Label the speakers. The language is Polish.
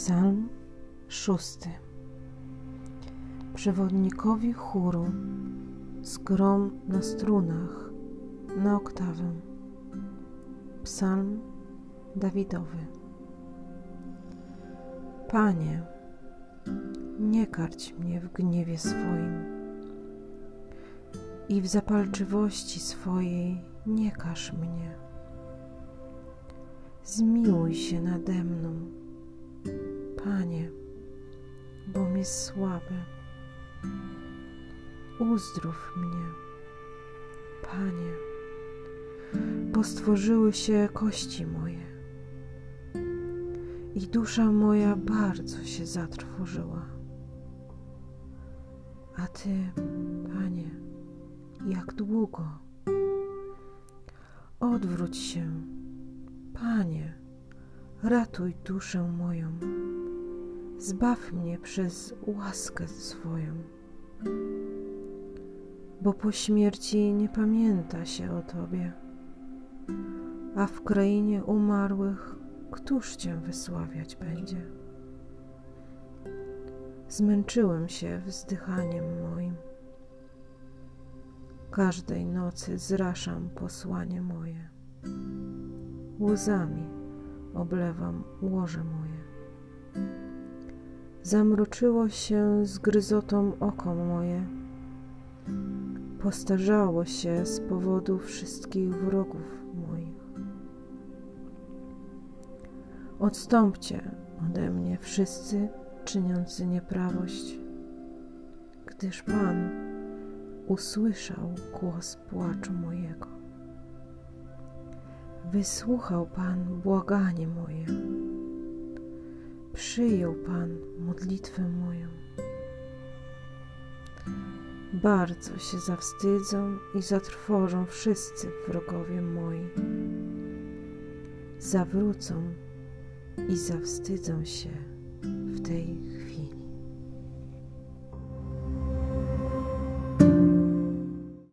Speaker 1: Psalm szósty. Przewodnikowi chóru z na strunach na oktawę. Psalm Dawidowy. Panie, nie karć mnie w gniewie swoim i w zapalczywości swojej nie każ mnie. Zmiłuj się nade mną Panie, bo mi słaby. Uzdrów mnie, Panie, bo stworzyły się kości moje i dusza moja bardzo się zatrwożyła. A Ty, Panie, jak długo? Odwróć się, Panie, ratuj duszę moją. Zbaw mnie przez łaskę swoją, bo po śmierci nie pamięta się o Tobie, a w krainie umarłych któż Cię wysławiać będzie? Zmęczyłem się wzdychaniem moim. Każdej nocy zraszam posłanie moje. Łzami oblewam łoże moje. Zamroczyło się z gryzotą oko moje. Postarzało się z powodu wszystkich wrogów moich. Odstąpcie ode mnie wszyscy czyniący nieprawość, gdyż Pan usłyszał głos płaczu mojego. Wysłuchał Pan błaganie moje przyjął Pan modlitwę moją. Bardzo się zawstydzą i zatrwożą wszyscy wrogowie moi. Zawrócą i zawstydzą się w tej